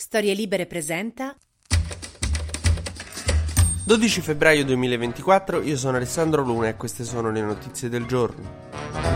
Storie Libere presenta 12 febbraio 2024, io sono Alessandro Luna e queste sono le notizie del giorno.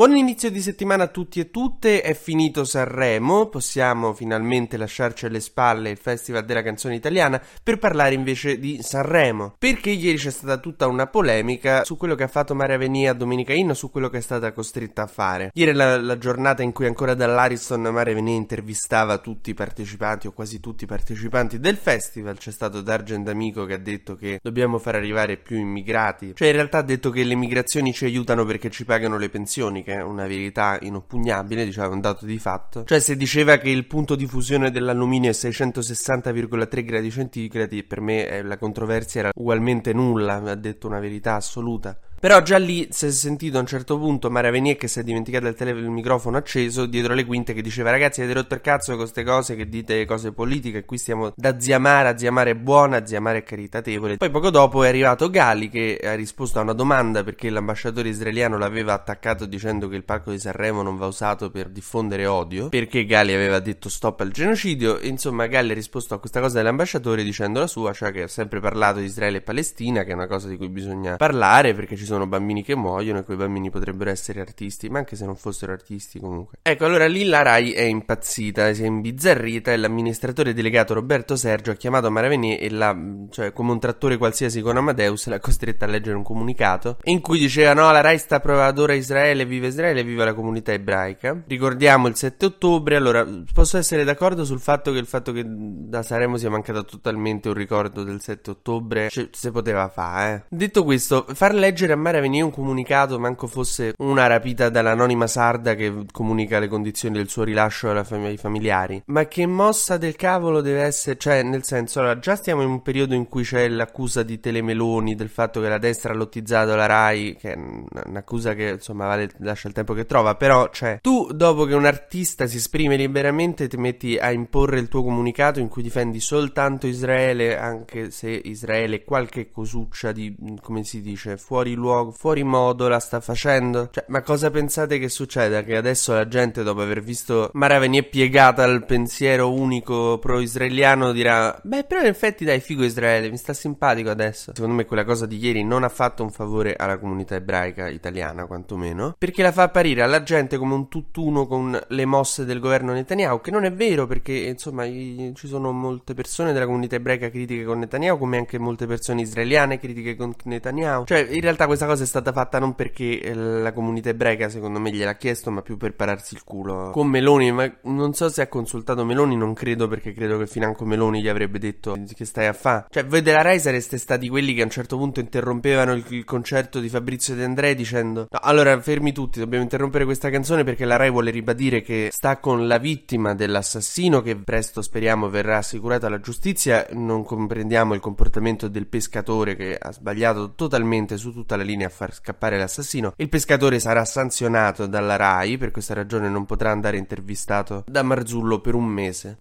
Buon inizio di settimana a tutti e tutte, è finito Sanremo, possiamo finalmente lasciarci alle spalle il Festival della canzone italiana per parlare invece di Sanremo, perché ieri c'è stata tutta una polemica su quello che ha fatto Maria Venia a Domenica Inno, su quello che è stata costretta a fare. Ieri la, la giornata in cui ancora dall'Ariston Maria Venia intervistava tutti i partecipanti o quasi tutti i partecipanti del festival, c'è stato D'Argent Amico che ha detto che dobbiamo far arrivare più immigrati, cioè in realtà ha detto che le migrazioni ci aiutano perché ci pagano le pensioni, che è una verità inoppugnabile, diciamo un dato di fatto. Cioè se diceva che il punto di fusione dell'alluminio è 660,3 gradi centigradi, per me la controversia era ugualmente nulla, ha detto una verità assoluta. Però già lì si è sentito a un certo punto Maria Venier che si è dimenticata il, tele- il microfono acceso dietro le quinte che diceva ragazzi avete rotto il cazzo con queste cose che dite cose politiche qui stiamo da zia Mara, zia Mara è buona, zia Mara è caritatevole. Poi poco dopo è arrivato Gali che ha risposto a una domanda perché l'ambasciatore israeliano l'aveva attaccato dicendo che il palco di Sanremo non va usato per diffondere odio perché Gali aveva detto stop al genocidio insomma Gali ha risposto a questa cosa dell'ambasciatore dicendo la sua, cioè che ha sempre parlato di Israele e Palestina che è una cosa di cui bisogna parlare perché ci sono bambini che muoiono e quei bambini potrebbero essere artisti, ma anche se non fossero artisti comunque. Ecco, allora lì la Rai è impazzita, si è imbizzarrita e l'amministratore delegato Roberto Sergio ha chiamato Maravenier e l'ha, cioè come un trattore qualsiasi con Amadeus, l'ha costretta a leggere un comunicato in cui diceva no, la Rai sta provadora Israele, viva Israele, viva la comunità ebraica. Ricordiamo il 7 ottobre, allora posso essere d'accordo sul fatto che il fatto che da Saremo sia mancato totalmente un ricordo del 7 ottobre, cioè, si poteva fare, eh. Detto questo, far leggere a Maravenier un comunicato, manco fosse una rapita dall'anonima sarda che comunica le condizioni del suo rilascio fam- ai familiari. Ma che mossa del cavolo deve essere? Cioè, nel senso, allora, già stiamo in un periodo in cui c'è l'accusa di Telemeloni, del fatto che la destra ha lottizzato la RAI, che è un'accusa che, insomma, vale, lascia il tempo che trova, però, cioè, tu, dopo che un artista si esprime liberamente, ti metti a imporre il tuo comunicato in cui difendi soltanto Israele, anche se Israele è qualche cosuccia di, come si dice, fuori luogo, fuori modo la sta facendo? Cioè, ma cosa pensate che succeda? Che adesso la gente, dopo aver visto Maraveni è piegata al pensiero unico pro-israeliano, dirà: Beh, però in effetti dai, figo Israele, mi sta simpatico adesso. Secondo me quella cosa di ieri non ha fatto un favore alla comunità ebraica italiana, quantomeno, perché la fa apparire alla gente come un tutt'uno con le mosse del governo Netanyahu, che non è vero, perché insomma ci sono molte persone della comunità ebraica critiche con Netanyahu, come anche molte persone israeliane critiche con Netanyahu. Cioè, in realtà questa cosa è stata fatta non perché eh, la comunità ebraica secondo me gliel'ha chiesto, ma più per pararsi il culo con Meloni. Ma non so se ha consultato Meloni, non credo perché credo che financo Meloni gli avrebbe detto che stai a fa. Cioè, voi della Rai sareste stati quelli che a un certo punto interrompevano il, il concerto di Fabrizio De André dicendo: No, allora fermi tutti, dobbiamo interrompere questa canzone perché la Rai vuole ribadire che sta con la vittima dell'assassino che presto speriamo verrà assicurata alla giustizia. Non comprendiamo il comportamento del pescatore che ha sbagliato totalmente su tutta la linea a far scappare l'assassino. Il pescatore sarà sanzionato dalla RAI, per questa ragione non potrà andare intervistato da Marzullo per un mese.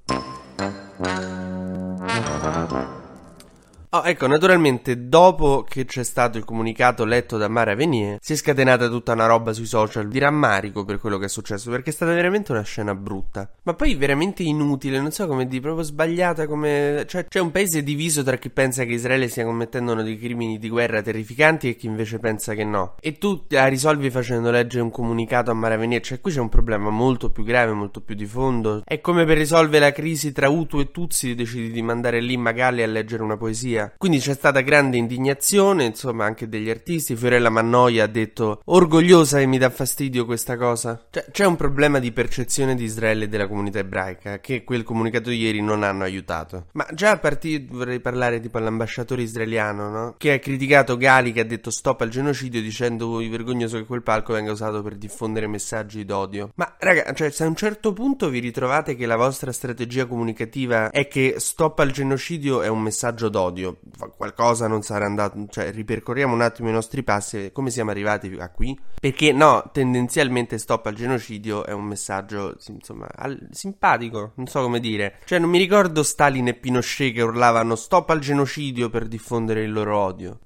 Oh, ecco, naturalmente dopo che c'è stato il comunicato letto da Mara Venier, si è scatenata tutta una roba sui social di rammarico per quello che è successo, perché è stata veramente una scena brutta. Ma poi veramente inutile, non so come dire, proprio sbagliata come... Cioè, c'è un paese diviso tra chi pensa che Israele stia commettendo dei crimini di guerra terrificanti e chi invece pensa che no. E tu la risolvi facendo leggere un comunicato a Mara Venier, cioè qui c'è un problema molto più grave, molto più di fondo. È come per risolvere la crisi tra Utu e Tutsi decidi di mandare lì Magali a leggere una poesia quindi c'è stata grande indignazione, insomma, anche degli artisti. Fiorella Mannoia ha detto orgogliosa e mi dà fastidio questa cosa. Cioè, c'è un problema di percezione di Israele e della comunità ebraica che quel comunicato ieri non hanno aiutato. Ma già a partire vorrei parlare tipo all'ambasciatore israeliano, no? Che ha criticato Gali che ha detto stop al genocidio dicendo vergognoso che quel palco venga usato per diffondere messaggi d'odio. Ma raga, cioè se a un certo punto vi ritrovate che la vostra strategia comunicativa è che stop al genocidio è un messaggio d'odio qualcosa non sarà andato, cioè ripercorriamo un attimo i nostri passi, come siamo arrivati a qui? Perché no, tendenzialmente stop al genocidio è un messaggio, insomma, al, simpatico, non so come dire. Cioè non mi ricordo Stalin e Pinochet che urlavano stop al genocidio per diffondere il loro odio.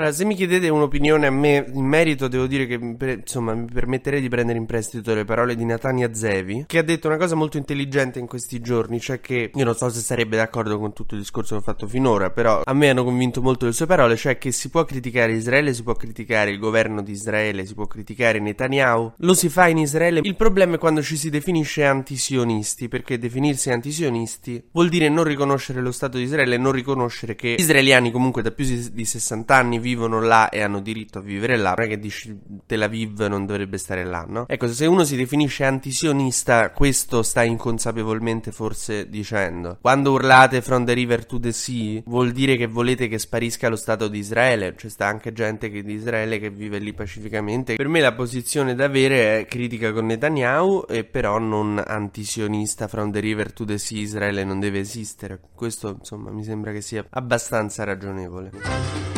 Allora, se mi chiedete un'opinione a me in merito, devo dire che insomma mi permetterei di prendere in prestito le parole di Natania Zevi, che ha detto una cosa molto intelligente in questi giorni, cioè che io non so se sarebbe d'accordo con tutto il discorso che ho fatto finora, però a me hanno convinto molto le sue parole, cioè che si può criticare Israele, si può criticare il governo di Israele, si può criticare Netanyahu, lo si fa in Israele. Il problema è quando ci si definisce antisionisti, perché definirsi antisionisti vuol dire non riconoscere lo Stato di Israele e non riconoscere che gli israeliani comunque da più di 60 anni vivono là e hanno diritto a vivere là, non è che dici Tel Aviv non dovrebbe stare là, no? Ecco, se uno si definisce antisionista, questo sta inconsapevolmente forse dicendo. Quando urlate from the river to the sea, vuol dire che volete che sparisca lo Stato di Israele, c'è sta anche gente che, di Israele che vive lì pacificamente. Per me la posizione da avere è critica con Netanyahu e però non antisionista from the river to the sea, Israele non deve esistere. Questo insomma mi sembra che sia abbastanza ragionevole.